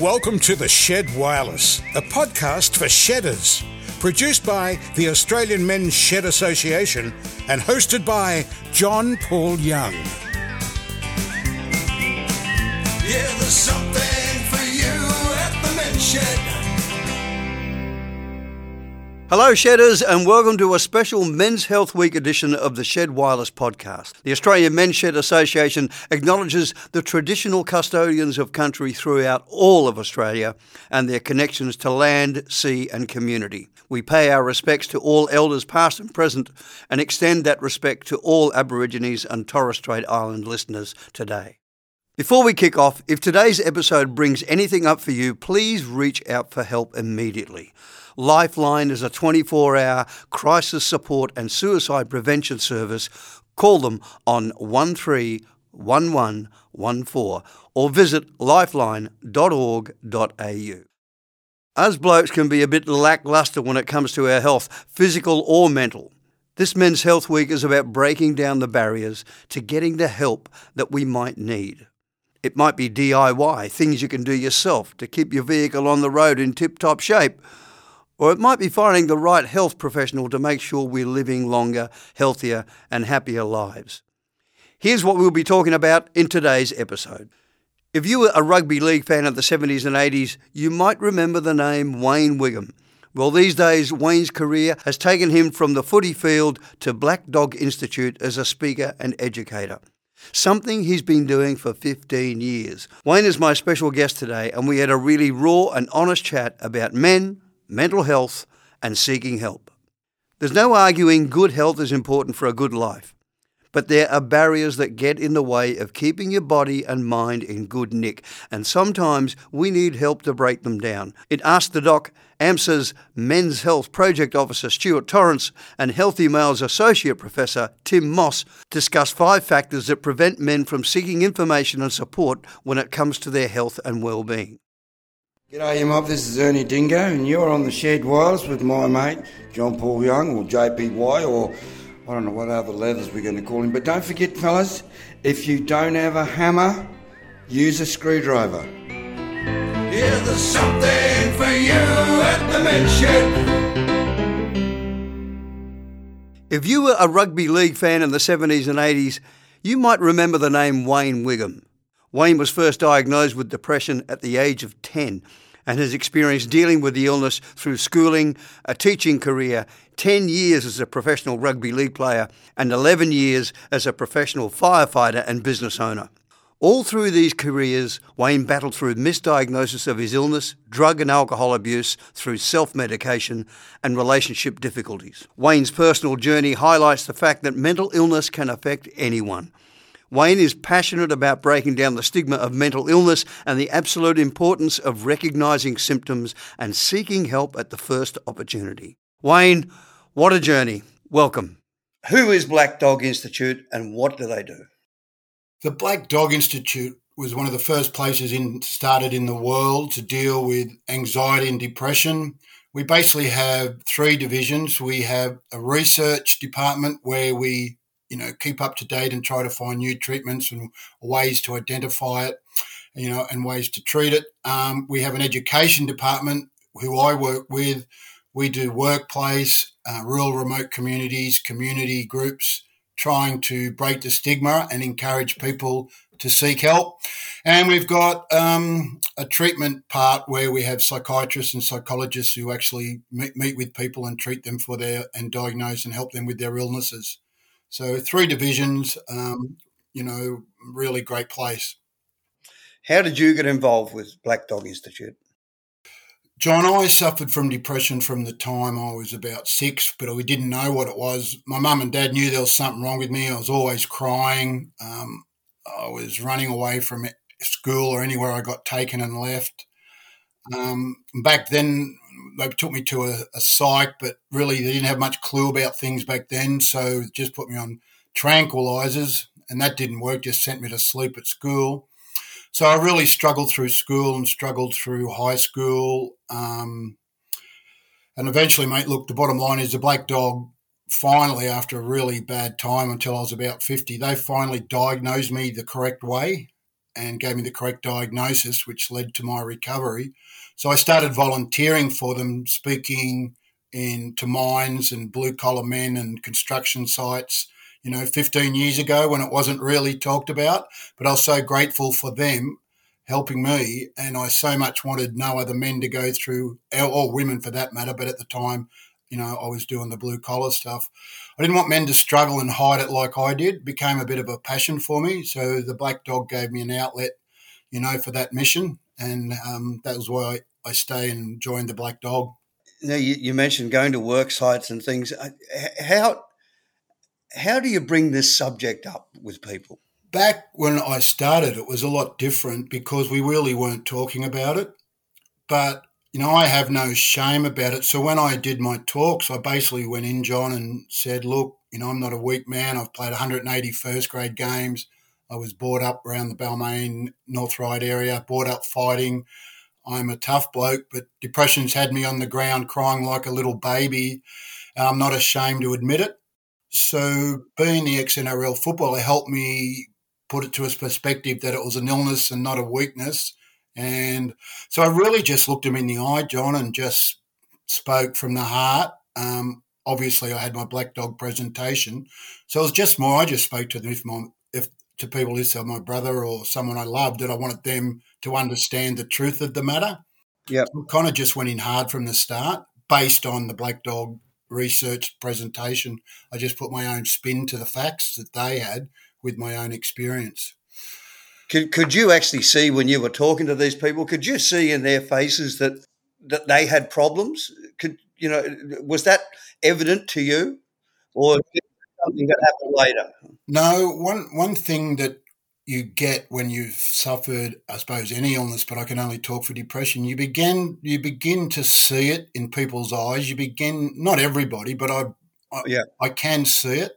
Welcome to The Shed Wireless, a podcast for shedders. Produced by the Australian Men's Shed Association and hosted by John Paul Young. Yeah, Hello, Shedders, and welcome to a special Men's Health Week edition of the Shed Wireless podcast. The Australian Men's Shed Association acknowledges the traditional custodians of country throughout all of Australia and their connections to land, sea, and community. We pay our respects to all elders past and present and extend that respect to all Aborigines and Torres Strait Island listeners today. Before we kick off, if today's episode brings anything up for you, please reach out for help immediately. Lifeline is a 24 hour crisis support and suicide prevention service. Call them on 131114 or visit lifeline.org.au. Us blokes can be a bit lackluster when it comes to our health, physical or mental. This Men's Health Week is about breaking down the barriers to getting the help that we might need. It might be DIY, things you can do yourself to keep your vehicle on the road in tip top shape. Or it might be finding the right health professional to make sure we're living longer, healthier, and happier lives. Here's what we'll be talking about in today's episode. If you were a rugby league fan of the 70s and 80s, you might remember the name Wayne Wigham. Well, these days, Wayne's career has taken him from the footy field to Black Dog Institute as a speaker and educator. Something he's been doing for 15 years. Wayne is my special guest today, and we had a really raw and honest chat about men, mental health, and seeking help. There's no arguing good health is important for a good life, but there are barriers that get in the way of keeping your body and mind in good nick, and sometimes we need help to break them down. It asked the doc, AMSA's Men's Health Project Officer Stuart Torrance and Healthy Male's Associate Professor Tim Moss discuss five factors that prevent men from seeking information and support when it comes to their health and well-being. G'day, you mob. This is Ernie Dingo, and you're on the Shed Wireless with my mate John Paul Young, or JPY, or I don't know what other leathers we're going to call him. But don't forget, fellas, if you don't have a hammer, use a screwdriver. Yeah, there's something for you at the men's shed. If you were a rugby league fan in the 70s and 80s, you might remember the name Wayne Wigham. Wayne was first diagnosed with depression at the age of 10 and has experienced dealing with the illness through schooling, a teaching career, 10 years as a professional rugby league player, and 11 years as a professional firefighter and business owner. All through these careers, Wayne battled through misdiagnosis of his illness, drug and alcohol abuse through self medication, and relationship difficulties. Wayne's personal journey highlights the fact that mental illness can affect anyone. Wayne is passionate about breaking down the stigma of mental illness and the absolute importance of recognising symptoms and seeking help at the first opportunity. Wayne, what a journey. Welcome. Who is Black Dog Institute and what do they do? The Black Dog Institute was one of the first places in started in the world to deal with anxiety and depression. We basically have three divisions. We have a research department where we, you know, keep up to date and try to find new treatments and ways to identify it, you know, and ways to treat it. Um, we have an education department who I work with. We do workplace, uh, rural, remote communities, community groups, trying to break the stigma and encourage people to seek help. And we've got um, a treatment part where we have psychiatrists and psychologists who actually meet, meet with people and treat them for their and diagnose and help them with their illnesses. So three divisions, um, you know, really great place. How did you get involved with Black Dog Institute? John, I suffered from depression from the time I was about six, but we didn't know what it was. My mum and dad knew there was something wrong with me. I was always crying. Um, I was running away from school or anywhere I got taken and left. Um, back then, they took me to a, a psych, but really they didn't have much clue about things back then. So just put me on tranquilizers, and that didn't work. Just sent me to sleep at school. So I really struggled through school and struggled through high school. Um, and eventually, mate, look, the bottom line is the black dog finally, after a really bad time until I was about 50, they finally diagnosed me the correct way. And gave me the correct diagnosis, which led to my recovery. So I started volunteering for them, speaking in to mines and blue collar men and construction sites. You know, 15 years ago when it wasn't really talked about, but I was so grateful for them helping me, and I so much wanted no other men to go through, or women for that matter. But at the time, you know, I was doing the blue collar stuff. I didn't want men to struggle and hide it like I did. It became a bit of a passion for me. So the Black Dog gave me an outlet, you know, for that mission, and um, that was why I, I stay and joined the Black Dog. Now you, you mentioned going to work sites and things. Uh, how how do you bring this subject up with people? Back when I started, it was a lot different because we really weren't talking about it. But you know, I have no shame about it. So when I did my talks, I basically went in, John, and said, look, you know, I'm not a weak man. I've played 180 first grade games. I was brought up around the Balmain, North Ryde area, brought up fighting. I'm a tough bloke, but depression's had me on the ground crying like a little baby. And I'm not ashamed to admit it. So being the ex NRL footballer helped me put it to a perspective that it was an illness and not a weakness. And so I really just looked him in the eye, John, and just spoke from the heart. Um, obviously, I had my black dog presentation, so it was just more. I just spoke to them if my if to people who said my brother or someone I loved, that I wanted them to understand the truth of the matter. Yeah, so kind of just went in hard from the start, based on the black dog research presentation. I just put my own spin to the facts that they had with my own experience. Could, could you actually see when you were talking to these people? Could you see in their faces that that they had problems? Could you know? Was that evident to you, or something that happened later? No. One one thing that you get when you've suffered, I suppose, any illness, but I can only talk for depression. You begin you begin to see it in people's eyes. You begin not everybody, but I, I yeah I can see it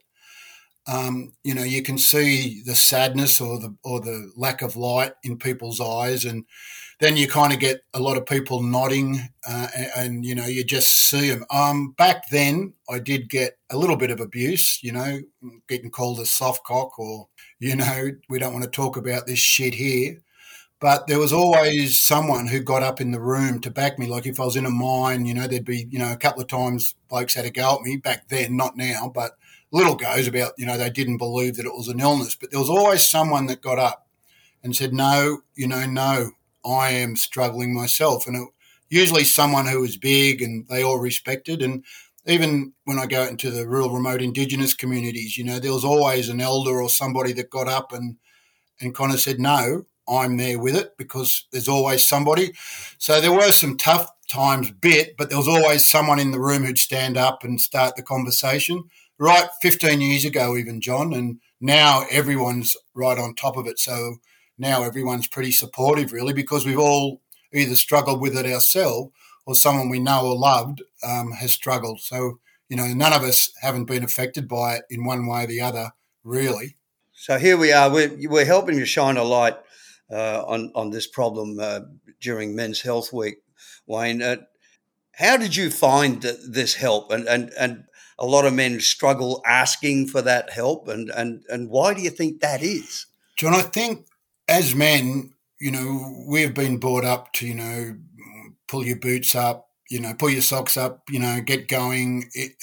um, you know, you can see the sadness or the or the lack of light in people's eyes, and then you kind of get a lot of people nodding, uh, and, and, you know, you just see them. Um, back then, I did get a little bit of abuse, you know, getting called a soft cock, or you know, we don't want to talk about this shit here. But there was always someone who got up in the room to back me. Like if I was in a mine, you know, there'd be, you know, a couple of times blokes had a go at me back then, not now, but little goes about, you know, they didn't believe that it was an illness, but there was always someone that got up and said, no, you know, no, I am struggling myself. And it, usually someone who was big and they all respected. And even when I go into the rural, remote indigenous communities, you know, there was always an elder or somebody that got up and, and kind of said, no, I'm there with it because there's always somebody. So there were some tough times bit, but there was always someone in the room who'd stand up and start the conversation right 15 years ago, even John, and now everyone's right on top of it. So now everyone's pretty supportive, really, because we've all either struggled with it ourselves or someone we know or loved um, has struggled. So, you know, none of us haven't been affected by it in one way or the other, really. So here we are. We're, we're helping to shine a light uh, on, on this problem uh, during Men's Health Week. Wayne, uh, how did you find this help? And, and, and a lot of men struggle asking for that help. And, and, and why do you think that is? John, I think as men, you know, we've been brought up to, you know, pull your boots up, you know, pull your socks up, you know, get going. It,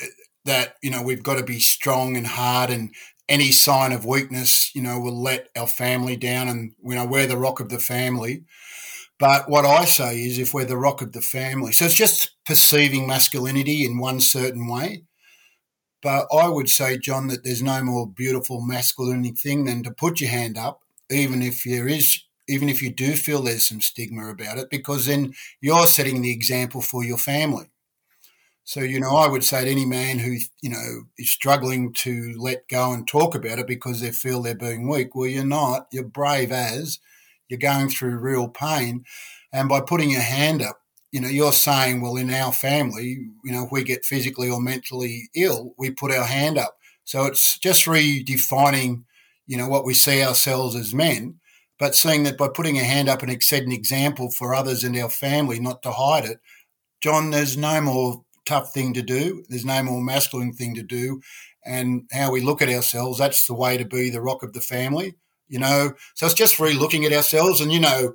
that, you know, we've got to be strong and hard and any sign of weakness, you know, will let our family down and, you know, we're the rock of the family. But what I say is if we're the rock of the family, so it's just perceiving masculinity in one certain way. But I would say, John, that there's no more beautiful masculine thing than to put your hand up, even if there is, even if you do feel there's some stigma about it, because then you're setting the example for your family. So, you know, I would say to any man who, you know, is struggling to let go and talk about it because they feel they're being weak, well, you're not. You're brave as you're going through real pain. And by putting your hand up, you know, you're saying, well, in our family, you know, if we get physically or mentally ill, we put our hand up. So it's just redefining, you know, what we see ourselves as men, but seeing that by putting a hand up and set an example for others in our family, not to hide it, John, there's no more tough thing to do. There's no more masculine thing to do. And how we look at ourselves, that's the way to be the rock of the family you know. So it's just re-looking at ourselves, and you know,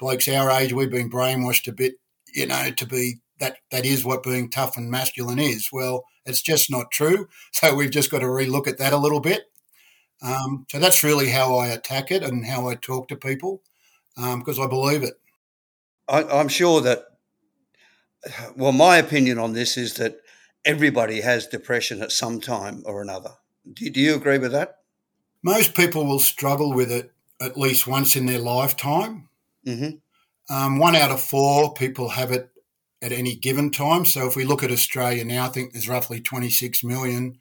blokes our age, we've been brainwashed a bit, you know, to be that that is what being tough and masculine is. Well, it's just not true. So we've just got to re-look at that a little bit. Um, so that's really how I attack it and how I talk to people because um, I believe it. I, I'm sure that. Well, my opinion on this is that everybody has depression at some time or another. Do, do you agree with that? Most people will struggle with it at least once in their lifetime. Mm-hmm. Um, one out of four people have it at any given time. So if we look at Australia now, I think there's roughly 26 million.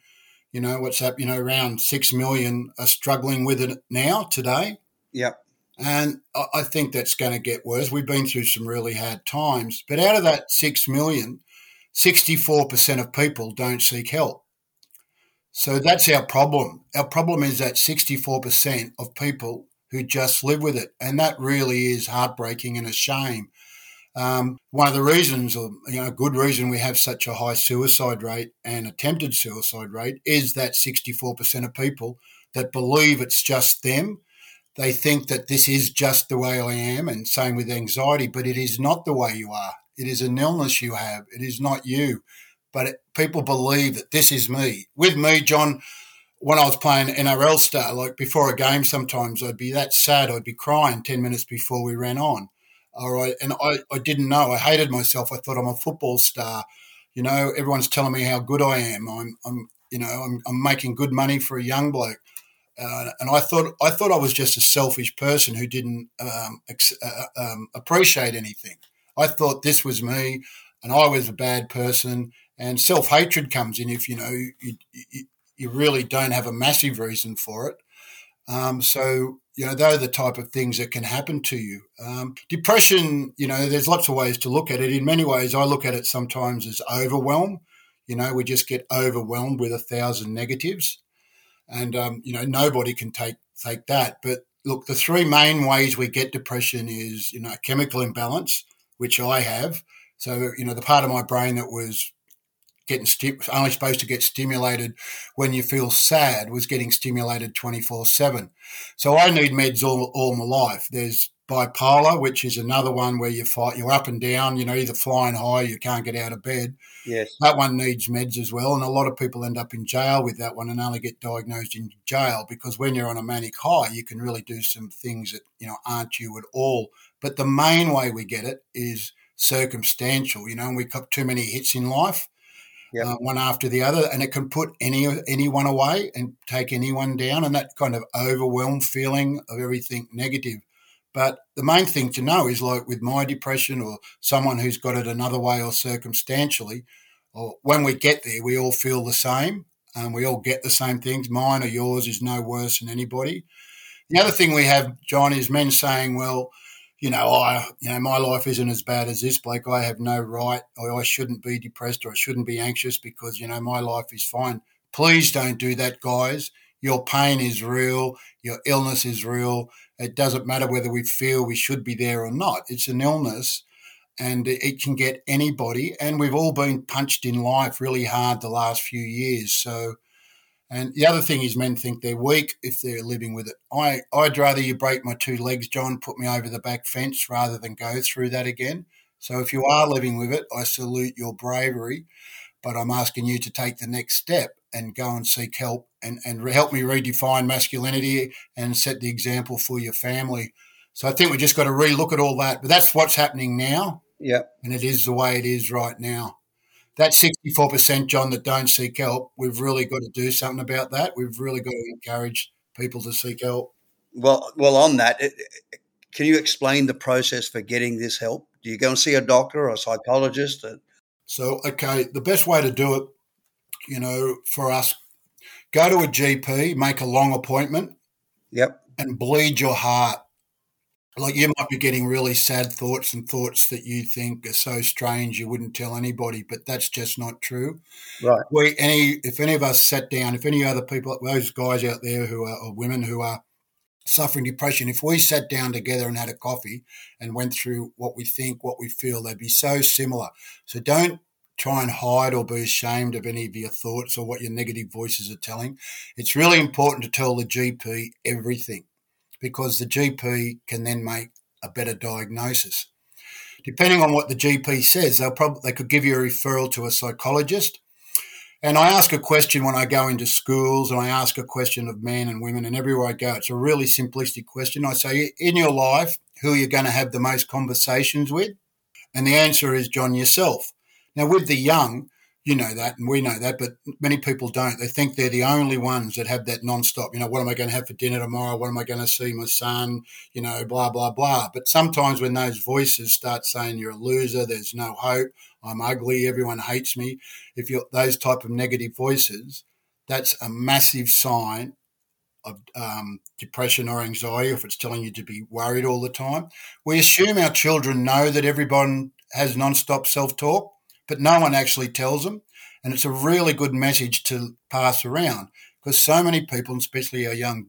You know, what's up? You know, around 6 million are struggling with it now, today. Yep. And I think that's going to get worse. We've been through some really hard times. But out of that 6 million, 64% of people don't seek help. So that's our problem. Our problem is that 64% of people who just live with it. And that really is heartbreaking and a shame. Um, one of the reasons, or you know, a good reason we have such a high suicide rate and attempted suicide rate is that 64% of people that believe it's just them. They think that this is just the way I am, and same with anxiety, but it is not the way you are. It is an illness you have. It is not you. But it, people believe that this is me. With me, John, when I was playing NRL star, like before a game, sometimes I'd be that sad, I'd be crying 10 minutes before we ran on. All right. And I, I didn't know. I hated myself. I thought I'm a football star. You know, everyone's telling me how good I am. I'm, I'm you know, I'm, I'm making good money for a young bloke. Uh, and I thought I thought I was just a selfish person who didn't um, ex- uh, um, appreciate anything. I thought this was me and I was a bad person. And self hatred comes in if you know you, you, you, really don't have a massive reason for it. Um, so you know they're the type of things that can happen to you. Um, depression, you know, there's lots of ways to look at it. In many ways, I look at it sometimes as overwhelm. You know, we just get overwhelmed with a thousand negatives, and um, you know nobody can take take that. But look, the three main ways we get depression is you know chemical imbalance which I have. So, you know, the part of my brain that was getting sti- only supposed to get stimulated when you feel sad was getting stimulated 24 7. So I need meds all, all my life. There's bipolar, which is another one where you fight, you're up and down, you know, either flying high, you can't get out of bed. Yes. That one needs meds as well. And a lot of people end up in jail with that one and only get diagnosed in jail because when you're on a manic high, you can really do some things that, you know, aren't you at all. But the main way we get it is circumstantial, you know, and we got too many hits in life. Yep. Uh, one after the other, and it can put any anyone away and take anyone down, and that kind of overwhelmed feeling of everything negative. But the main thing to know is like with my depression or someone who's got it another way or circumstantially, or when we get there, we all feel the same and we all get the same things. Mine or yours is no worse than anybody. The other thing we have, John, is men saying, well, you know, I, you know, my life isn't as bad as this bloke. I have no right, or I shouldn't be depressed, or I shouldn't be anxious because you know my life is fine. Please don't do that, guys. Your pain is real. Your illness is real. It doesn't matter whether we feel we should be there or not. It's an illness and it can get anybody. And we've all been punched in life really hard the last few years. So, and the other thing is men think they're weak if they're living with it. I, I'd rather you break my two legs, John, put me over the back fence rather than go through that again. So if you are living with it, I salute your bravery, but I'm asking you to take the next step and go and seek help and, and help me redefine masculinity and set the example for your family. So I think we just got to relook at all that. But that's what's happening now. Yeah. And it is the way it is right now. That 64%, John, that don't seek help, we've really got to do something about that. We've really got to encourage people to seek help. Well, well, on that, can you explain the process for getting this help? Do you go and see a doctor or a psychologist? So, okay, the best way to do it you know, for us, go to a GP, make a long appointment. Yep. And bleed your heart. Like you might be getting really sad thoughts and thoughts that you think are so strange you wouldn't tell anybody, but that's just not true. Right. We any if any of us sat down, if any other people, those guys out there who are or women who are suffering depression, if we sat down together and had a coffee and went through what we think, what we feel, they'd be so similar. So don't try and hide or be ashamed of any of your thoughts or what your negative voices are telling. It's really important to tell the GP everything. Because the GP can then make a better diagnosis. Depending on what the GP says, they'll probably they could give you a referral to a psychologist. And I ask a question when I go into schools, and I ask a question of men and women, and everywhere I go, it's a really simplistic question. I say, in your life, who are you going to have the most conversations with? And the answer is John yourself. Now, with the young, you know that, and we know that, but many people don't. They think they're the only ones that have that non-stop. You know, what am I going to have for dinner tomorrow? What am I going to see my son? You know, blah blah blah. But sometimes when those voices start saying you're a loser, there's no hope, I'm ugly, everyone hates me. If you're those type of negative voices, that's a massive sign of um, depression or anxiety, if it's telling you to be worried all the time. We assume our children know that everyone has non-stop self-talk but no one actually tells them. And it's a really good message to pass around because so many people, especially our young,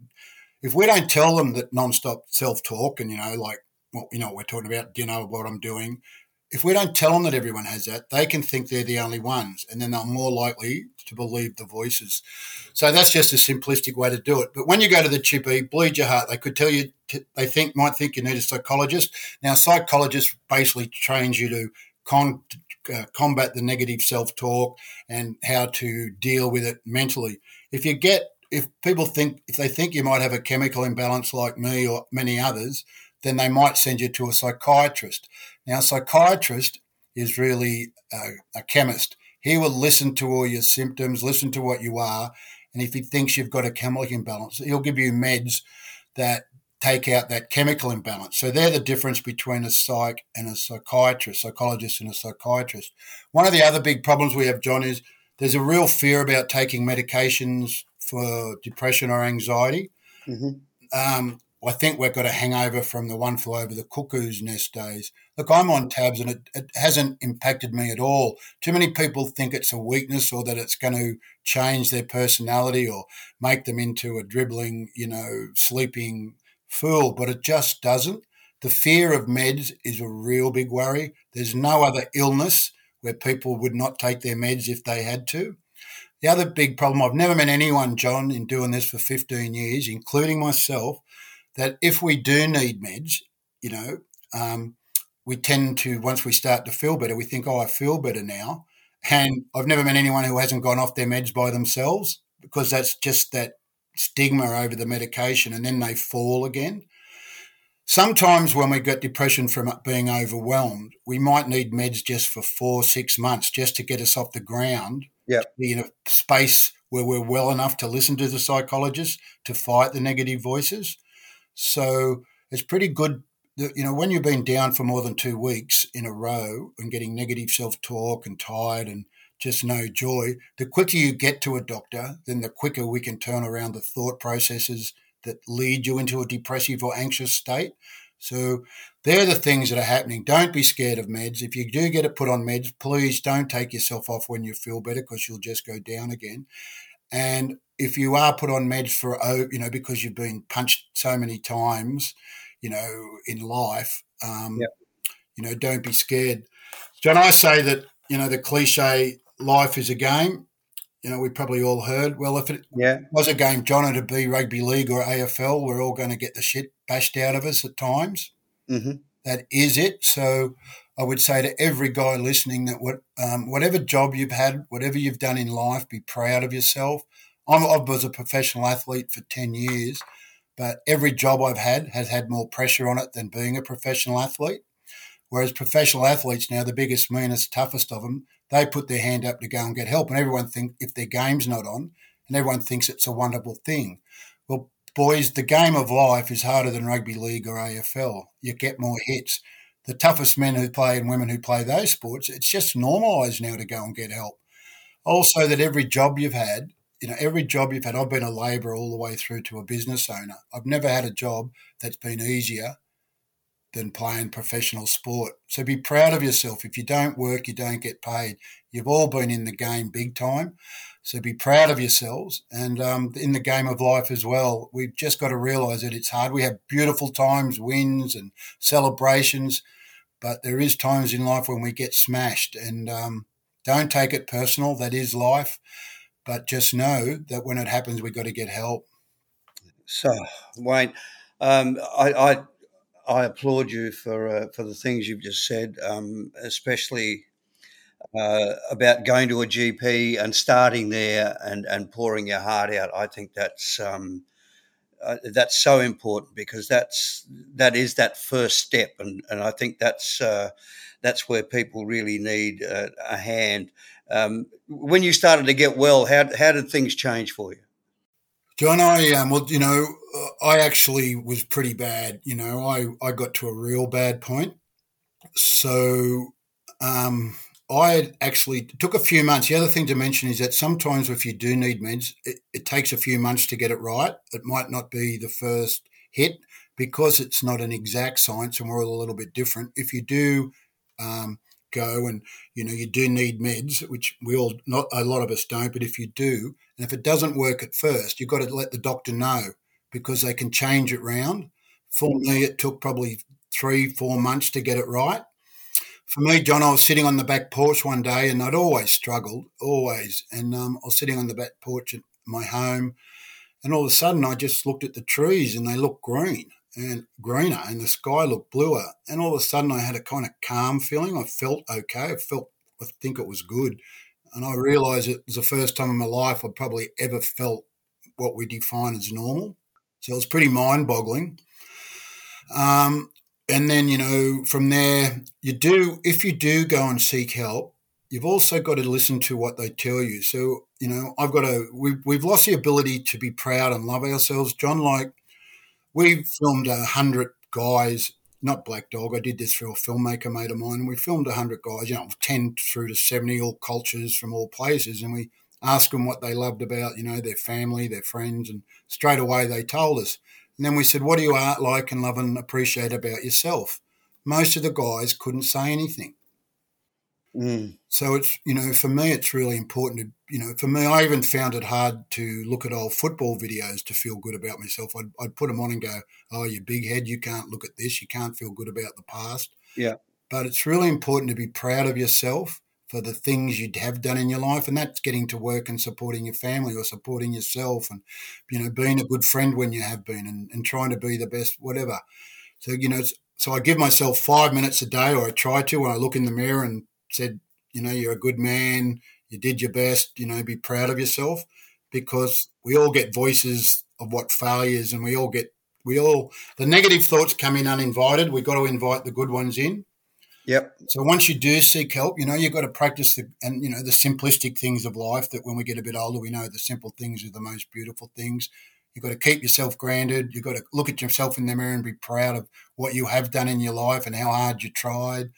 if we don't tell them that non-stop self-talk and, you know, like, well, you know, we're talking about dinner, what I'm doing, if we don't tell them that everyone has that, they can think they're the only ones, and then they're more likely to believe the voices. So that's just a simplistic way to do it. But when you go to the GP, bleed your heart. They could tell you they think might think you need a psychologist. Now, psychologists basically trains you to con- uh, combat the negative self talk and how to deal with it mentally. If you get, if people think, if they think you might have a chemical imbalance like me or many others, then they might send you to a psychiatrist. Now, a psychiatrist is really a, a chemist. He will listen to all your symptoms, listen to what you are, and if he thinks you've got a chemical imbalance, he'll give you meds that take out that chemical imbalance. So they're the difference between a psych and a psychiatrist, psychologist and a psychiatrist. One of the other big problems we have, John, is there's a real fear about taking medications for depression or anxiety. Mm-hmm. Um, I think we've got a hangover from the one flew over the cuckoo's nest days. Look, I'm on tabs and it, it hasn't impacted me at all. Too many people think it's a weakness or that it's going to change their personality or make them into a dribbling, you know, sleeping fool, but it just doesn't. The fear of meds is a real big worry. There's no other illness where people would not take their meds if they had to. The other big problem, I've never met anyone, John, in doing this for 15 years, including myself, that if we do need meds, you know, um, we tend to, once we start to feel better, we think, oh, I feel better now. And I've never met anyone who hasn't gone off their meds by themselves because that's just that stigma over the medication and then they fall again. Sometimes when we get depression from being overwhelmed, we might need meds just for four, six months just to get us off the ground. Yeah. Be in a space where we're well enough to listen to the psychologist to fight the negative voices. So it's pretty good that, you know, when you've been down for more than two weeks in a row and getting negative self talk and tired and just no joy. The quicker you get to a doctor, then the quicker we can turn around the thought processes that lead you into a depressive or anxious state. So they're the things that are happening. Don't be scared of meds. If you do get it put on meds, please don't take yourself off when you feel better because you'll just go down again. And if you are put on meds for, oh, you know, because you've been punched so many times, you know, in life, um, yep. you know, don't be scared. John, I say that, you know, the cliche life is a game. You know, we probably all heard. Well, if it yeah. was a game, John, it'd be rugby league or AFL. We're all going to get the shit bashed out of us at times. Mm-hmm. That is it. So I would say to every guy listening that what, um, whatever job you've had, whatever you've done in life, be proud of yourself. I'm, I was a professional athlete for 10 years, but every job I've had has had more pressure on it than being a professional athlete. Whereas professional athletes now, the biggest, meanest, toughest of them, they put their hand up to go and get help. And everyone think if their game's not on, and everyone thinks it's a wonderful thing. Well, boys, the game of life is harder than rugby league or AFL. You get more hits. The toughest men who play and women who play those sports, it's just normalised now to go and get help. Also, that every job you've had, you know, every job you've had, I've been a labourer all the way through to a business owner. I've never had a job that's been easier than playing professional sport. So be proud of yourself. If you don't work, you don't get paid. You've all been in the game big time. So be proud of yourselves. And um, in the game of life as well, we've just got to realise that it's hard. We have beautiful times, wins and celebrations, but there is times in life when we get smashed. And um, don't take it personal. That is life. But just know that when it happens, we've got to get help. So, Wayne, Um, I, I, I applaud you for uh, for the things you've just said, um, especially uh, about going to a GP and starting there and, and pouring your heart out. I think that's um, uh, that's so important because that's that is that first step, and, and I think that's uh, that's where people really need uh, a hand. Um, when you started to get well, how how did things change for you? John, I um, well, you know, I actually was pretty bad. You know, I I got to a real bad point. So, um, I actually took a few months. The other thing to mention is that sometimes if you do need meds, it, it, takes a few months to get it right. It might not be the first hit because it's not an exact science and we're all a little bit different. If you do um, go and you know you do need meds, which we all not a lot of us don't, but if you do, and if it doesn't work at first, you've got to let the doctor know because they can change it round. For me, it took probably three, four months to get it right for me, John, I was sitting on the back porch one day, and I'd always struggled, always. And um, I was sitting on the back porch at my home, and all of a sudden, I just looked at the trees, and they looked green and greener, and the sky looked bluer. And all of a sudden, I had a kind of calm feeling. I felt okay. I felt, I think it was good, and I realised it was the first time in my life I'd probably ever felt what we define as normal. So it was pretty mind-boggling. Um, and then you know from there you do if you do go and seek help you've also got to listen to what they tell you so you know i've got to we've, we've lost the ability to be proud and love ourselves john like we filmed a hundred guys not black dog i did this for a filmmaker mate of mine And we filmed a hundred guys you know 10 through to 70 all cultures from all places and we asked them what they loved about you know their family their friends and straight away they told us and then we said, What do you like and love and appreciate about yourself? Most of the guys couldn't say anything. Mm. So it's, you know, for me, it's really important to, you know, for me, I even found it hard to look at old football videos to feel good about myself. I'd, I'd put them on and go, Oh, you big head, you can't look at this. You can't feel good about the past. Yeah. But it's really important to be proud of yourself for the things you'd have done in your life, and that's getting to work and supporting your family or supporting yourself, and you know being a good friend when you have been, and, and trying to be the best, whatever. So you know, so I give myself five minutes a day, or I try to, when I look in the mirror and said, you know, you're a good man, you did your best, you know, be proud of yourself, because we all get voices of what failures, and we all get we all the negative thoughts come in uninvited. We've got to invite the good ones in Yep. So once you do seek help, you know, you've got to practice the and you know the simplistic things of life that when we get a bit older, we know the simple things are the most beautiful things. You've got to keep yourself grounded. You've got to look at yourself in the mirror and be proud of what you have done in your life and how hard you tried.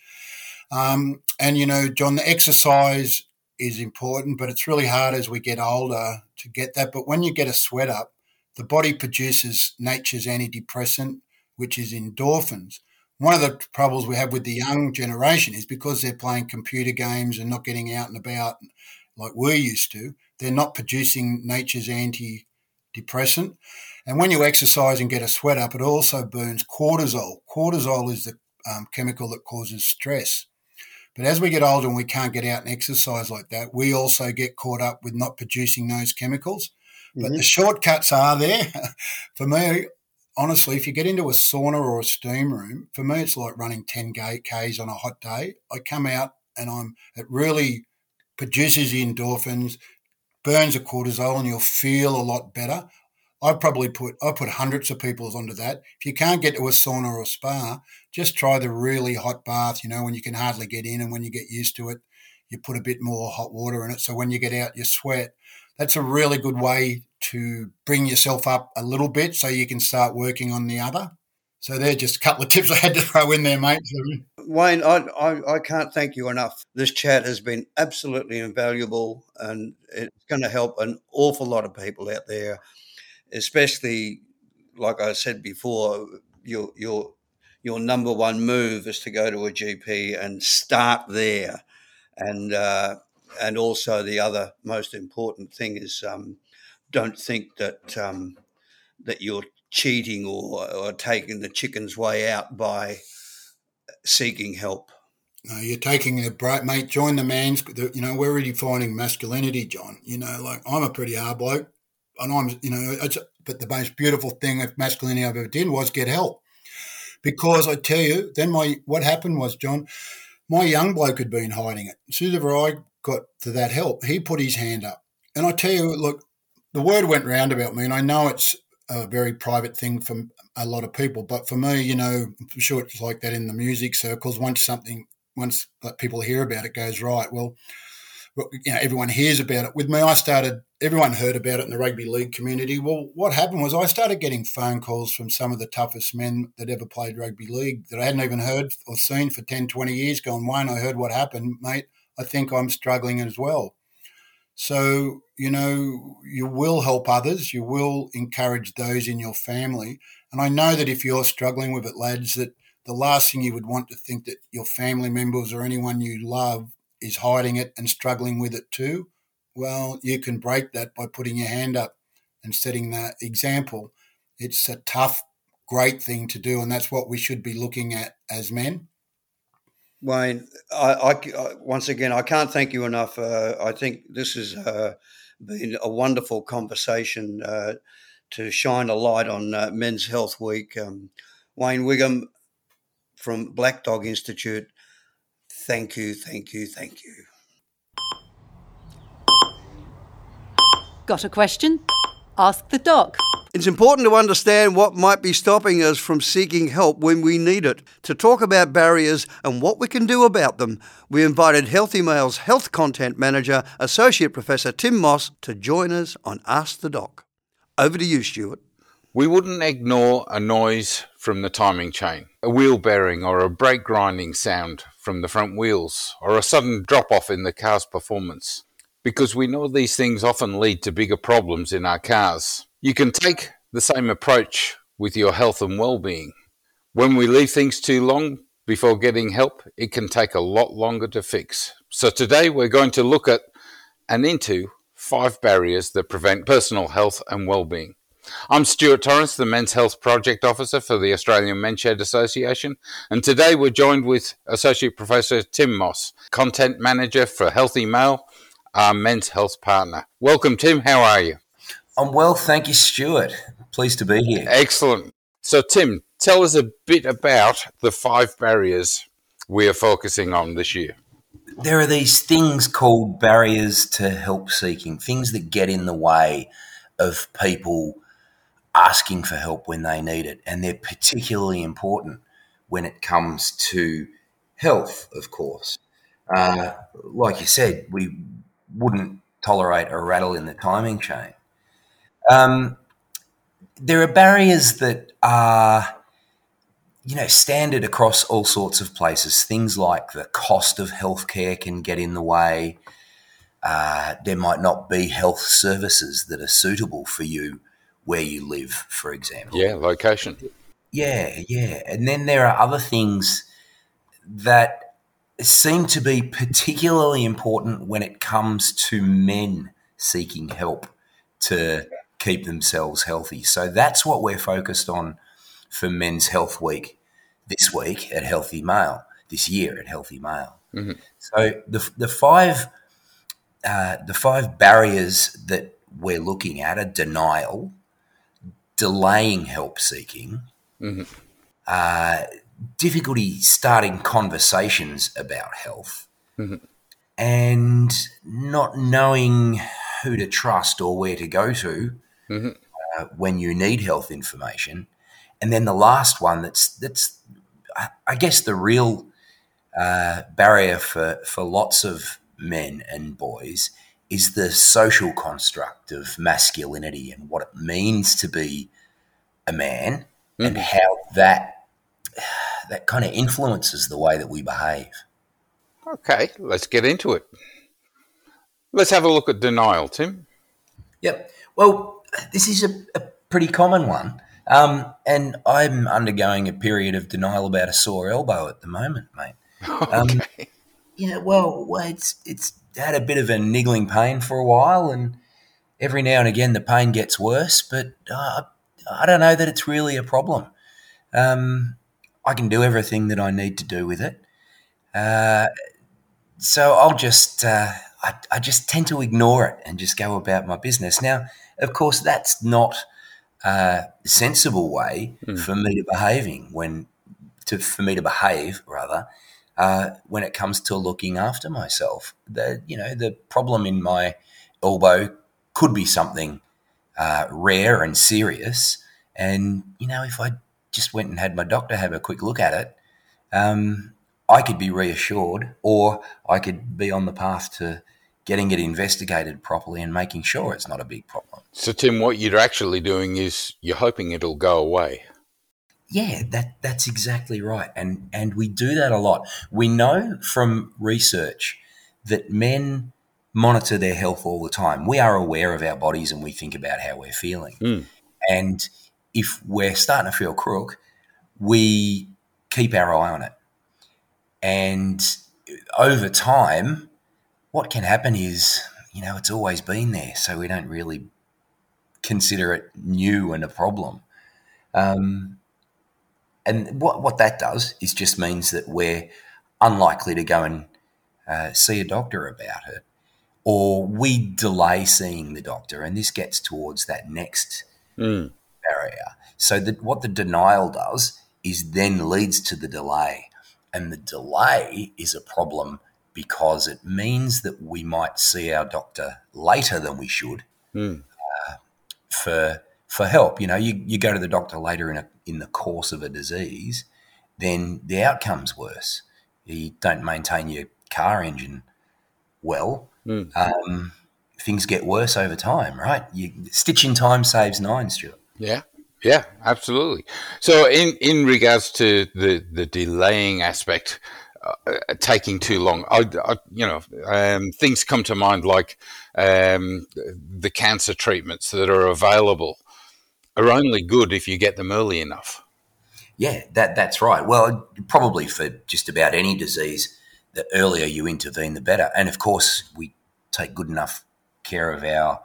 Um, and you know, John, the exercise is important, but it's really hard as we get older to get that. But when you get a sweat up, the body produces nature's antidepressant, which is endorphins one of the troubles we have with the young generation is because they're playing computer games and not getting out and about like we're used to, they're not producing nature's antidepressant. And when you exercise and get a sweat up, it also burns cortisol. Cortisol is the um, chemical that causes stress. But as we get older and we can't get out and exercise like that, we also get caught up with not producing those chemicals. But mm-hmm. the shortcuts are there. For me, honestly, if you get into a sauna or a steam room, for me, it's like running 10 Ks on a hot day. I come out and I'm, it really produces the endorphins, burns the cortisol, and you'll feel a lot better. I probably put I put hundreds of people onto that. If you can't get to a sauna or a spa, just try the really hot bath. You know when you can hardly get in, and when you get used to it, you put a bit more hot water in it. So when you get out, you sweat. That's a really good way to bring yourself up a little bit so you can start working on the other. So they're just a couple of tips I had to throw in there, mate. Wayne, I, I, I, can't thank you enough. This chat has been absolutely invaluable and it's going to help an awful lot of people out there, especially, like I said before, your, your, your number one move is to go to a GP and start there. And, uh, and also the other most important thing is um, don't think that um, that you're cheating or, or taking the chicken's way out by seeking help. No, you're taking the bright mate. Join the man's. You know, we're redefining masculinity, John. You know, like I'm a pretty hard bloke, and I'm. You know, but the most beautiful thing of masculinity I've ever did was get help. Because I tell you, then my what happened was, John, my young bloke had been hiding it. As soon as I got to that help, he put his hand up. And I tell you, look, the word went round about me, and I know it's a very private thing for a lot of people, but for me, you know, I'm sure it's like that in the music circles. Once something, once people hear about it, goes right. Well, you know, everyone hears about it. With me, I started, everyone heard about it in the rugby league community. Well, what happened was I started getting phone calls from some of the toughest men that ever played rugby league that I hadn't even heard or seen for 10, 20 years going, Wayne, I heard what happened, mate. I think I'm struggling as well. So, you know, you will help others, you will encourage those in your family. And I know that if you're struggling with it, lads, that the last thing you would want to think that your family members or anyone you love is hiding it and struggling with it too, well, you can break that by putting your hand up and setting that example. It's a tough, great thing to do, and that's what we should be looking at as men. Wayne, I, I once again, I can't thank you enough. Uh, I think this has uh, been a wonderful conversation uh, to shine a light on uh, Men's Health Week. Um, Wayne Wigham from Black Dog Institute Thank you, thank you, thank you. Got a question? Ask the doc. It's important to understand what might be stopping us from seeking help when we need it. To talk about barriers and what we can do about them, we invited Healthy Male's Health Content Manager, Associate Professor Tim Moss, to join us on Ask the Doc. Over to you, Stuart. We wouldn't ignore a noise from the timing chain, a wheel bearing or a brake grinding sound from the front wheels, or a sudden drop off in the car's performance, because we know these things often lead to bigger problems in our cars. You can take the same approach with your health and well being. When we leave things too long before getting help, it can take a lot longer to fix. So today we're going to look at and into five barriers that prevent personal health and well being. I'm Stuart Torrance, the Men's Health Project Officer for the Australian Men's Shed Association, and today we're joined with Associate Professor Tim Moss, Content Manager for Healthy Male, our men's health partner. Welcome, Tim. How are you? I'm well, thank you, Stuart. Pleased to be here. Excellent. So, Tim, tell us a bit about the five barriers we are focusing on this year. There are these things called barriers to help seeking, things that get in the way of people asking for help when they need it. And they're particularly important when it comes to health, of course. Uh, like you said, we wouldn't tolerate a rattle in the timing chain. Um, there are barriers that are, you know, standard across all sorts of places. Things like the cost of healthcare can get in the way. Uh, there might not be health services that are suitable for you where you live, for example. Yeah, location. Yeah, yeah. And then there are other things that seem to be particularly important when it comes to men seeking help to keep themselves healthy. So that's what we're focused on for Men's Health Week this week at Healthy Male, this year at Healthy Male. Mm-hmm. So the, the five uh, the five barriers that we're looking at are denial, delaying help seeking, mm-hmm. uh, difficulty starting conversations about health, mm-hmm. and not knowing who to trust or where to go to mm-hmm. uh, when you need health information. And then the last one that's that's I guess the real uh, barrier for for lots of men and boys is the social construct of masculinity and what it means to be a man mm. and how that that kind of influences the way that we behave. Okay, let's get into it. Let's have a look at denial, Tim. Yep. Well, this is a, a pretty common one. Um, and I'm undergoing a period of denial about a sore elbow at the moment, mate. Um, okay. Um, yeah, well, it's it's had a bit of a niggling pain for a while, and every now and again the pain gets worse. But uh, I don't know that it's really a problem. Um, I can do everything that I need to do with it. Uh, so I'll just uh, I, I, just tend to ignore it and just go about my business. Now, of course, that's not a sensible way for me to behaving when to for me to behave rather uh, when it comes to looking after myself. The you know the problem in my elbow could be something uh, rare and serious, and you know if I just went and had my doctor have a quick look at it, um, I could be reassured, or I could be on the path to getting it investigated properly and making sure it's not a big problem. So, Tim, what you're actually doing is you're hoping it'll go away. Yeah, that that's exactly right, and and we do that a lot. We know from research that men monitor their health all the time. We are aware of our bodies and we think about how we're feeling. Mm. And if we're starting to feel crook, we keep our eye on it. And over time, what can happen is, you know, it's always been there, so we don't really consider it new and a problem. Um, and what what that does is just means that we're unlikely to go and uh, see a doctor about it, or we delay seeing the doctor, and this gets towards that next Mm. barrier. So that what the denial does is then leads to the delay, and the delay is a problem because it means that we might see our doctor later than we should Mm. for for help. You know, you, you go to the doctor later in a, in the course of a disease, then the outcome's worse. You don't maintain your car engine well. Mm. Um, things get worse over time, right? You, stitch in time saves nine, Stuart. Yeah, yeah, absolutely. So, in in regards to the the delaying aspect, uh, uh, taking too long, I, I you know, um, things come to mind like um, the cancer treatments that are available are only good if you get them early enough. Yeah, that that's right. Well, probably for just about any disease, the earlier you intervene, the better. And of course, we take good enough care of our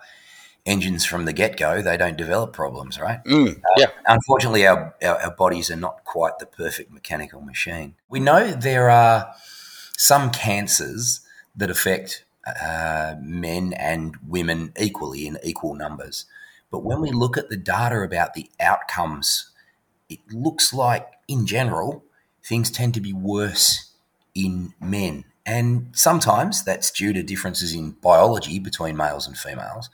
engines from the get go; they don't develop problems, right? Mm, yeah, Unfortunately, our, our our bodies are not quite the perfect mechanical machine. We know there are some cancers that affect uh, men and women equally in equal numbers. But when we look at the data about the outcomes, it looks like, in general, things tend to be worse in men. And sometimes that's due to differences in biology between males and females.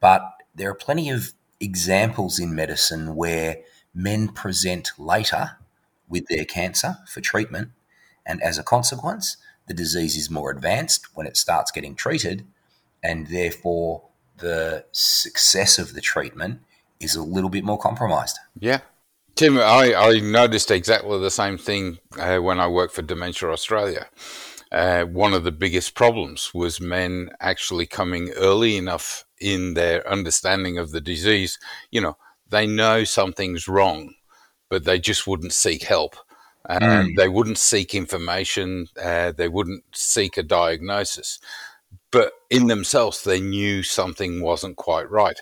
But there are plenty of examples in medicine where men present later with their cancer for treatment. And as a consequence, the disease is more advanced when it starts getting treated. And therefore, the success of the treatment is a little bit more compromised. yeah. Tim, I, I noticed exactly the same thing uh, when I worked for Dementia Australia. Uh, one of the biggest problems was men actually coming early enough in their understanding of the disease. You know, they know something's wrong, but they just wouldn't seek help. Uh, They wouldn't seek information. Uh, they wouldn't seek a diagnosis. But in themselves, they knew something wasn't quite right.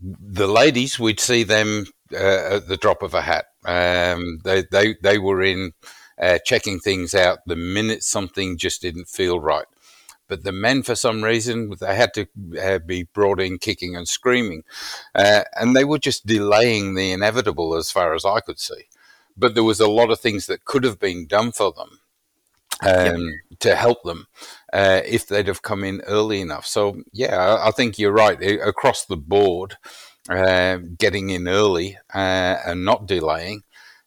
The ladies, we'd see them uh, at the drop of a hat. Um, they, they, they were in uh, checking things out the minute something just didn't feel right. But the men, for some reason, they had to uh, be brought in kicking and screaming. Uh, and they were just delaying the inevitable as far as I could see. But there was a lot of things that could have been done for them um, to help them uh, if they'd have come in early enough. So, yeah, I, I think you're right. Across the board, uh, getting in early uh, and not delaying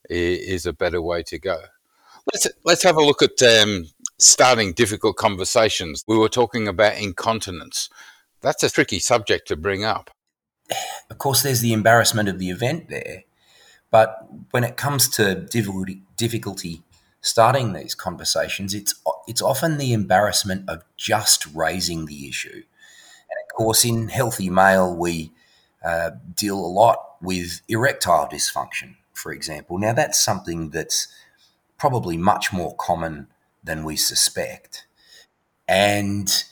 is a better way to go. Let's let's have a look at um, starting difficult conversations. We were talking about incontinence. That's a tricky subject to bring up. Of course, there's the embarrassment of the event there, but when it comes to difficulty, difficulty starting these conversations, it's it's often the embarrassment of just raising the issue. And of course, in Healthy Male, we uh, deal a lot with erectile dysfunction, for example. Now, that's something that's probably much more common than we suspect, and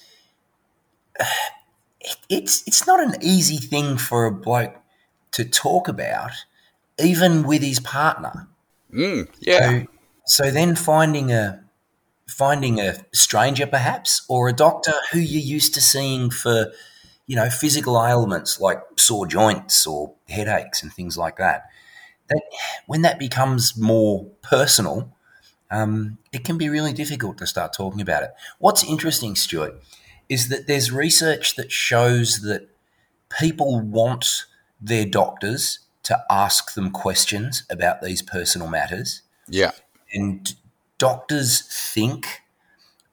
it, it's it's not an easy thing for a bloke to talk about, even with his partner. Mm, yeah, So, so then finding a finding a stranger perhaps or a doctor who you're used to seeing for you know, physical ailments like sore joints or headaches and things like that. That when that becomes more personal, um, it can be really difficult to start talking about it. What's interesting, Stuart, is that there's research that shows that people want their doctors to ask them questions about these personal matters. Yeah. And doctors think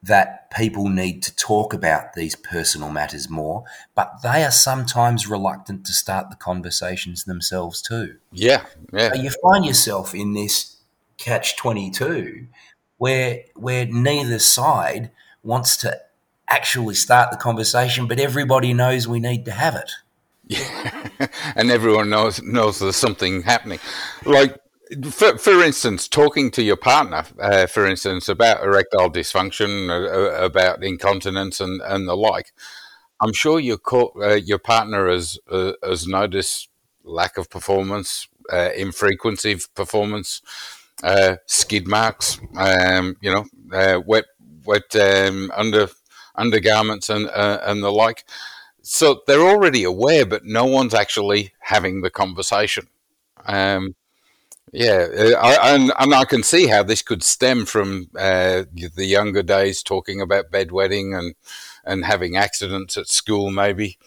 that people need to talk about these personal matters more, but they are sometimes reluctant to start the conversations themselves too. Yeah. Yeah. So you find yourself in this catch 22 where where neither side wants to actually start the conversation but everybody knows we need to have it yeah. and everyone knows knows there's something happening like for, for instance, talking to your partner, uh, for instance, about erectile dysfunction, uh, about incontinence, and, and the like, I'm sure your co- uh, your partner has uh, has noticed lack of performance, uh, infrequency of performance, uh, skid marks, um, you know, uh, wet wet um, under undergarments and uh, and the like. So they're already aware, but no one's actually having the conversation. Um, yeah, uh, I, and, and I can see how this could stem from uh, the younger days, talking about bedwetting and and having accidents at school, maybe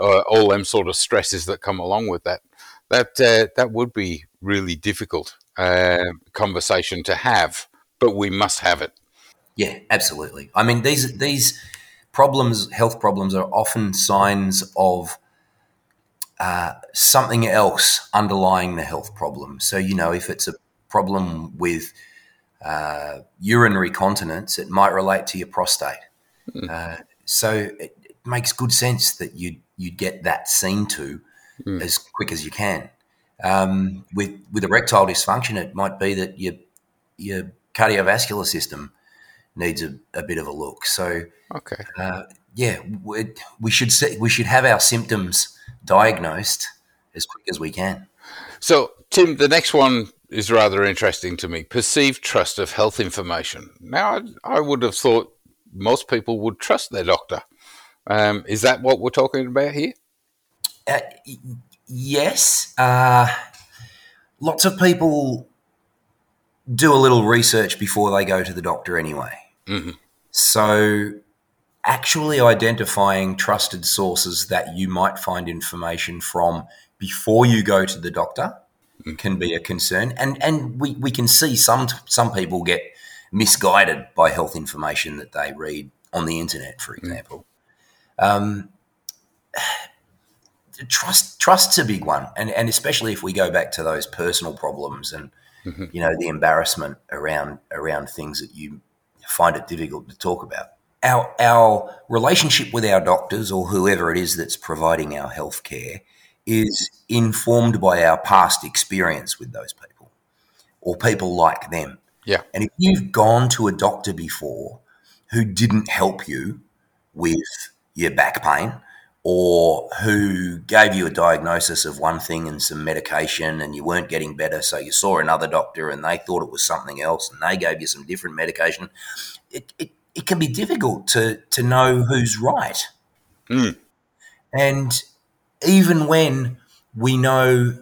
uh, all them sort of stresses that come along with that. That uh, that would be really difficult uh, conversation to have, but we must have it. Yeah, absolutely. I mean, these these problems, health problems, are often signs of uh, something else underlying the health problem. So, you know, if it's a problem with uh, urinary continence, it might relate to your prostate. Mm. Uh, so, it, it, makes good sense that you you get that seen to mm. as quick as you can. Um, with with erectile dysfunction, it might be that your your cardiovascular system needs a, a bit of a look. So, okay, uh, yeah, we, we should see, we should have our symptoms diagnosed as quick as we can. So, Tim, the next one is rather interesting to me. Perceived trust of health information. Now, I, I would have thought most people would trust their doctor. Um, is that what we're talking about here? Uh, yes. Uh, lots of people do a little research before they go to the doctor anyway. Mm-hmm. So, actually identifying trusted sources that you might find information from before you go to the doctor mm-hmm. can be a concern. And and we, we can see some some people get misguided by health information that they read on the internet, for mm. example. Mm-hmm. Um, trust trust's a big one, and and especially if we go back to those personal problems and mm-hmm. you know the embarrassment around around things that you find it difficult to talk about. Our our relationship with our doctors or whoever it is that's providing our health care is informed by our past experience with those people or people like them. Yeah. And if you've gone to a doctor before who didn't help you with your back pain or who gave you a diagnosis of one thing and some medication and you weren't getting better, so you saw another doctor and they thought it was something else and they gave you some different medication, it, it, it can be difficult to, to know who's right. Mm. And even when we know,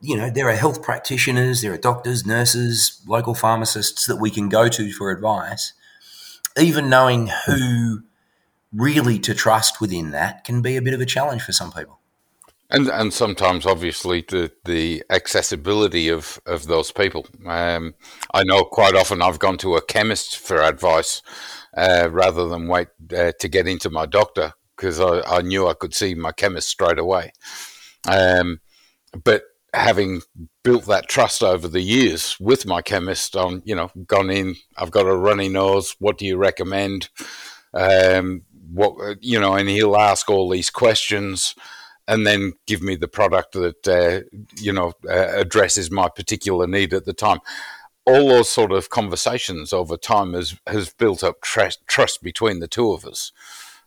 you know, there are health practitioners, there are doctors, nurses, local pharmacists that we can go to for advice, even knowing who really to trust within that can be a bit of a challenge for some people. And and sometimes, obviously, the the accessibility of of those people. Um, I know quite often I've gone to a chemist for advice uh, rather than wait uh, to get into my doctor because I, I, knew I could see my chemist straight away. Um, but having built that trust over the years with my chemist on, you know, gone in, I've got a runny nose. What do you recommend? Um, what you know, and he'll ask all these questions, and then give me the product that uh, you know uh, addresses my particular need at the time. All those sort of conversations over time has has built up trust trust between the two of us.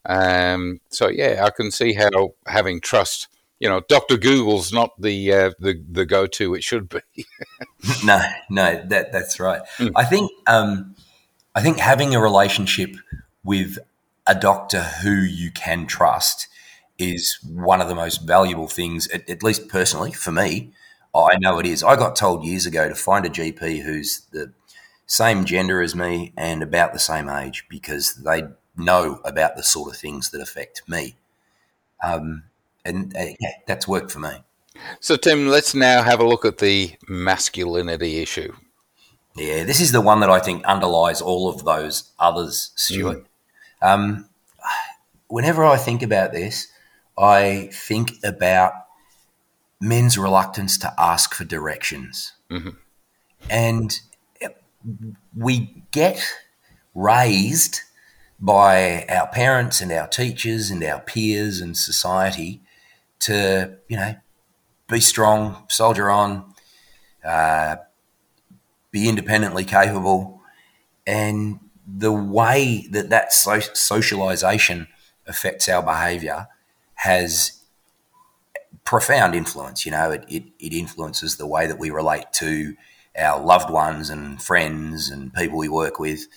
Um, so yeah, I can see how having trust. You know, Doctor Google's not the uh, the the go to. It should be. no, no, that that's right. Mm. I think um, I think having a relationship with a doctor who you can trust is one of the most valuable things, at, at least personally for me. I know it is. I got told years ago to find a GP who's the same gender as me and about the same age because they know about the sort of things that affect me. Um, and uh, yeah, that's worked for me. So, Tim, let's now have a look at the masculinity issue. Yeah, this is the one that I think underlies all of those others, Stuart. Mm. Um, whenever I think about this, I think about men's reluctance to ask for directions. Mm-hmm. And we get raised by our parents and our teachers and our peers and society to, you know, be strong, soldier on, uh, be independently capable. And the way that that so- socialization affects our behavior has profound influence. You know, it, it, it influences the way that we relate to our loved ones and friends and people we work with.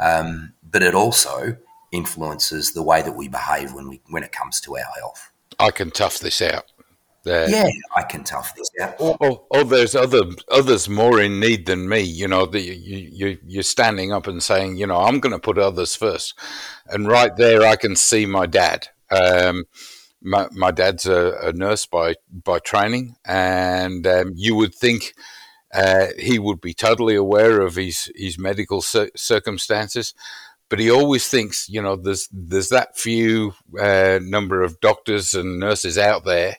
Um, but it also influences the way that we behave when we when it comes to our health. I can tough this out. There. Yeah, I can tough this out. Or, or, or, there's other others more in need than me. You know, the, you, you you're standing up and saying, you know, I'm going to put others first, and right there, I can see my dad. Um, my, my dad's a, a, nurse by by training, and um, you would think uh, he would be totally aware of his his medical cir- circumstances, but he always thinks, you know, there's there's that few uh, number of doctors and nurses out there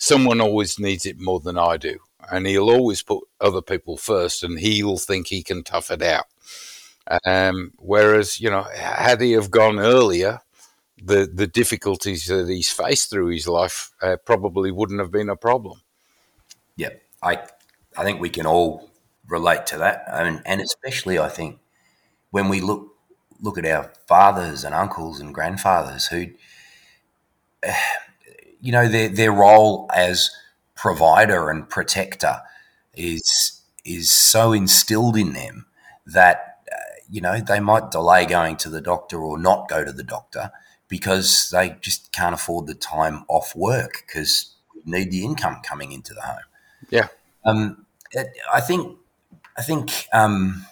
someone always needs it more than I do. And he'll always put other people first and he'll think he can tough it out. Um, whereas, you know, had he have gone earlier, the, the difficulties that he's faced through his life uh, probably wouldn't have been a problem. Yeah, I, I think we can all relate to that. And, and especially, I think, when we look look at our fathers and uncles and grandfathers who uh, you know, their their role as provider and protector is is so instilled in them that uh, you know they might delay going to the doctor or not go to the doctor because they just can't afford the time off work because we need the income coming into the home. Yeah. Um, I think. I think. Um,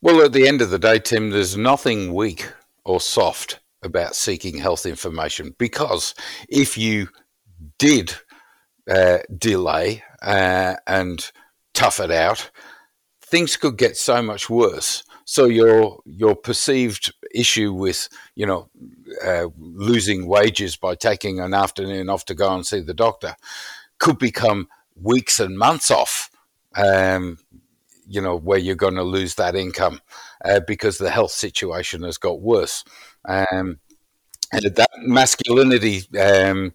well, at the end of the day, Tim, there's nothing weak or soft about seeking health information because if you did uh, delay uh, and tough it out, things could get so much worse. So your your perceived issue with you know uh, losing wages by taking an afternoon off to go and see the doctor could become weeks and months off. Um, you know where you're going to lose that income uh, because the health situation has got worse. Um, and that masculinity um,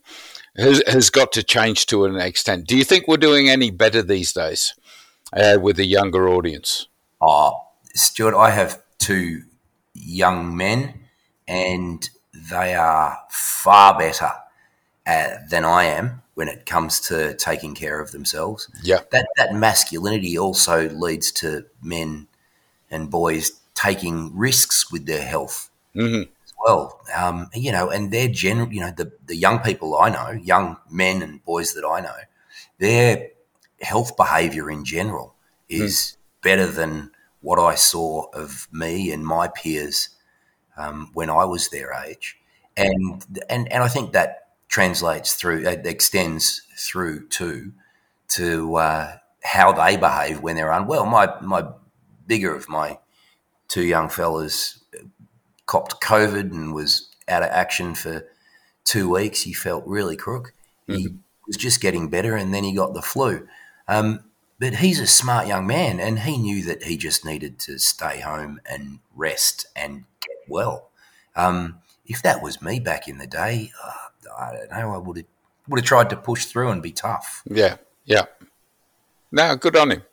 has, has got to change to an extent. Do you think we're doing any better these days uh, with the younger audience? Oh, Stuart, I have two young men, and they are far better uh, than I am when it comes to taking care of themselves. Yeah, that that masculinity also leads to men and boys taking risks with their health. Mm-hmm well. Um, you know, and they're general. You know, the the young people I know, young men and boys that I know, their health behaviour in general is mm. better than what I saw of me and my peers um, when I was their age, and and and I think that translates through, it extends through too to uh, how they behave when they're unwell. My my bigger of my two young fellas copped COVID and was out of action for two weeks. He felt really crook. Mm-hmm. He was just getting better, and then he got the flu. Um, but he's a smart young man, and he knew that he just needed to stay home and rest and get well. Um, if that was me back in the day, uh, I don't know. I would have would have tried to push through and be tough. Yeah, yeah. No, good on him.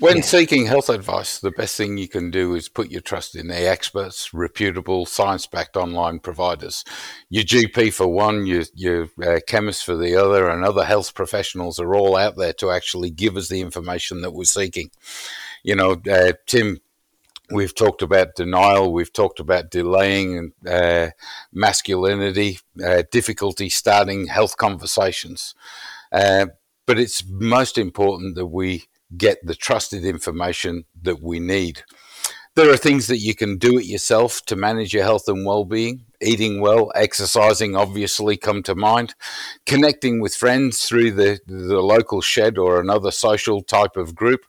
When yeah. seeking health advice, the best thing you can do is put your trust in the experts, reputable, science backed online providers. Your GP for one, your, your uh, chemist for the other, and other health professionals are all out there to actually give us the information that we're seeking. You know, uh, Tim We've talked about denial. We've talked about delaying uh, masculinity, uh, difficulty starting health conversations. Uh, but it's most important that we get the trusted information that we need. There are things that you can do it yourself to manage your health and well-being. Eating well, exercising obviously come to mind. Connecting with friends through the, the local shed or another social type of group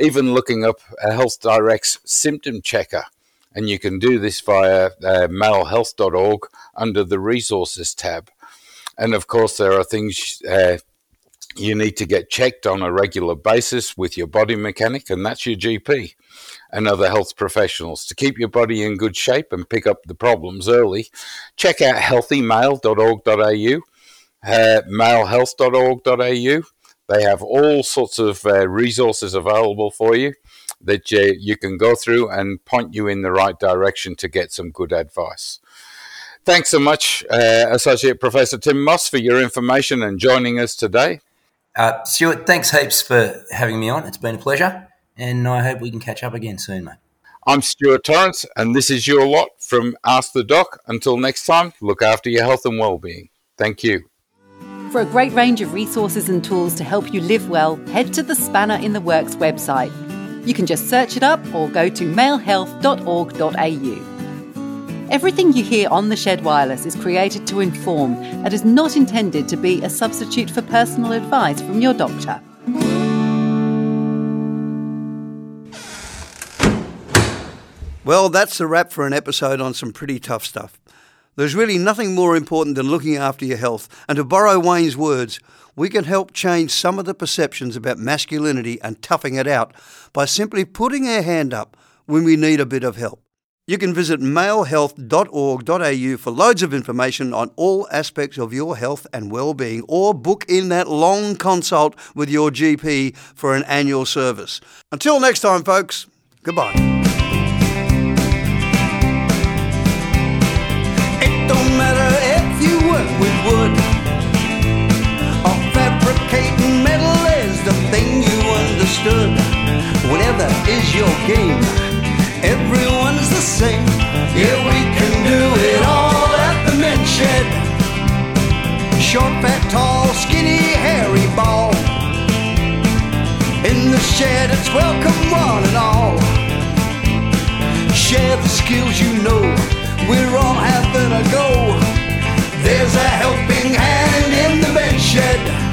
even looking up a Health Direct's symptom checker. And you can do this via uh, malehealth.org under the resources tab. And of course, there are things uh, you need to get checked on a regular basis with your body mechanic, and that's your GP and other health professionals. To keep your body in good shape and pick up the problems early, check out healthymale.org.au, uh, malehealth.org.au they have all sorts of uh, resources available for you that you, you can go through and point you in the right direction to get some good advice. Thanks so much, uh, Associate Professor Tim Moss, for your information and joining us today. Uh, Stuart, thanks heaps for having me on. It's been a pleasure, and I hope we can catch up again soon, mate. I'm Stuart Torrance, and this is your lot from Ask the Doc. Until next time, look after your health and well-being. Thank you. For a great range of resources and tools to help you live well, head to the Spanner in the Works website. You can just search it up or go to malehealth.org.au. Everything you hear on the Shed Wireless is created to inform and is not intended to be a substitute for personal advice from your doctor. Well, that's a wrap for an episode on some pretty tough stuff. There's really nothing more important than looking after your health, and to borrow Wayne's words, we can help change some of the perceptions about masculinity and toughing it out by simply putting our hand up when we need a bit of help. You can visit malehealth.org.au for loads of information on all aspects of your health and well-being or book in that long consult with your GP for an annual service. Until next time folks, goodbye. don't matter if you work with wood or fabricating metal is the thing you understood. Whatever is your game, same. Yeah, we can do it all at the men's shed. Short, fat, tall, skinny, hairy, bald. In the shed, it's welcome one and all. Share the skills you know we're all having a go. There's a helping hand in the men's shed.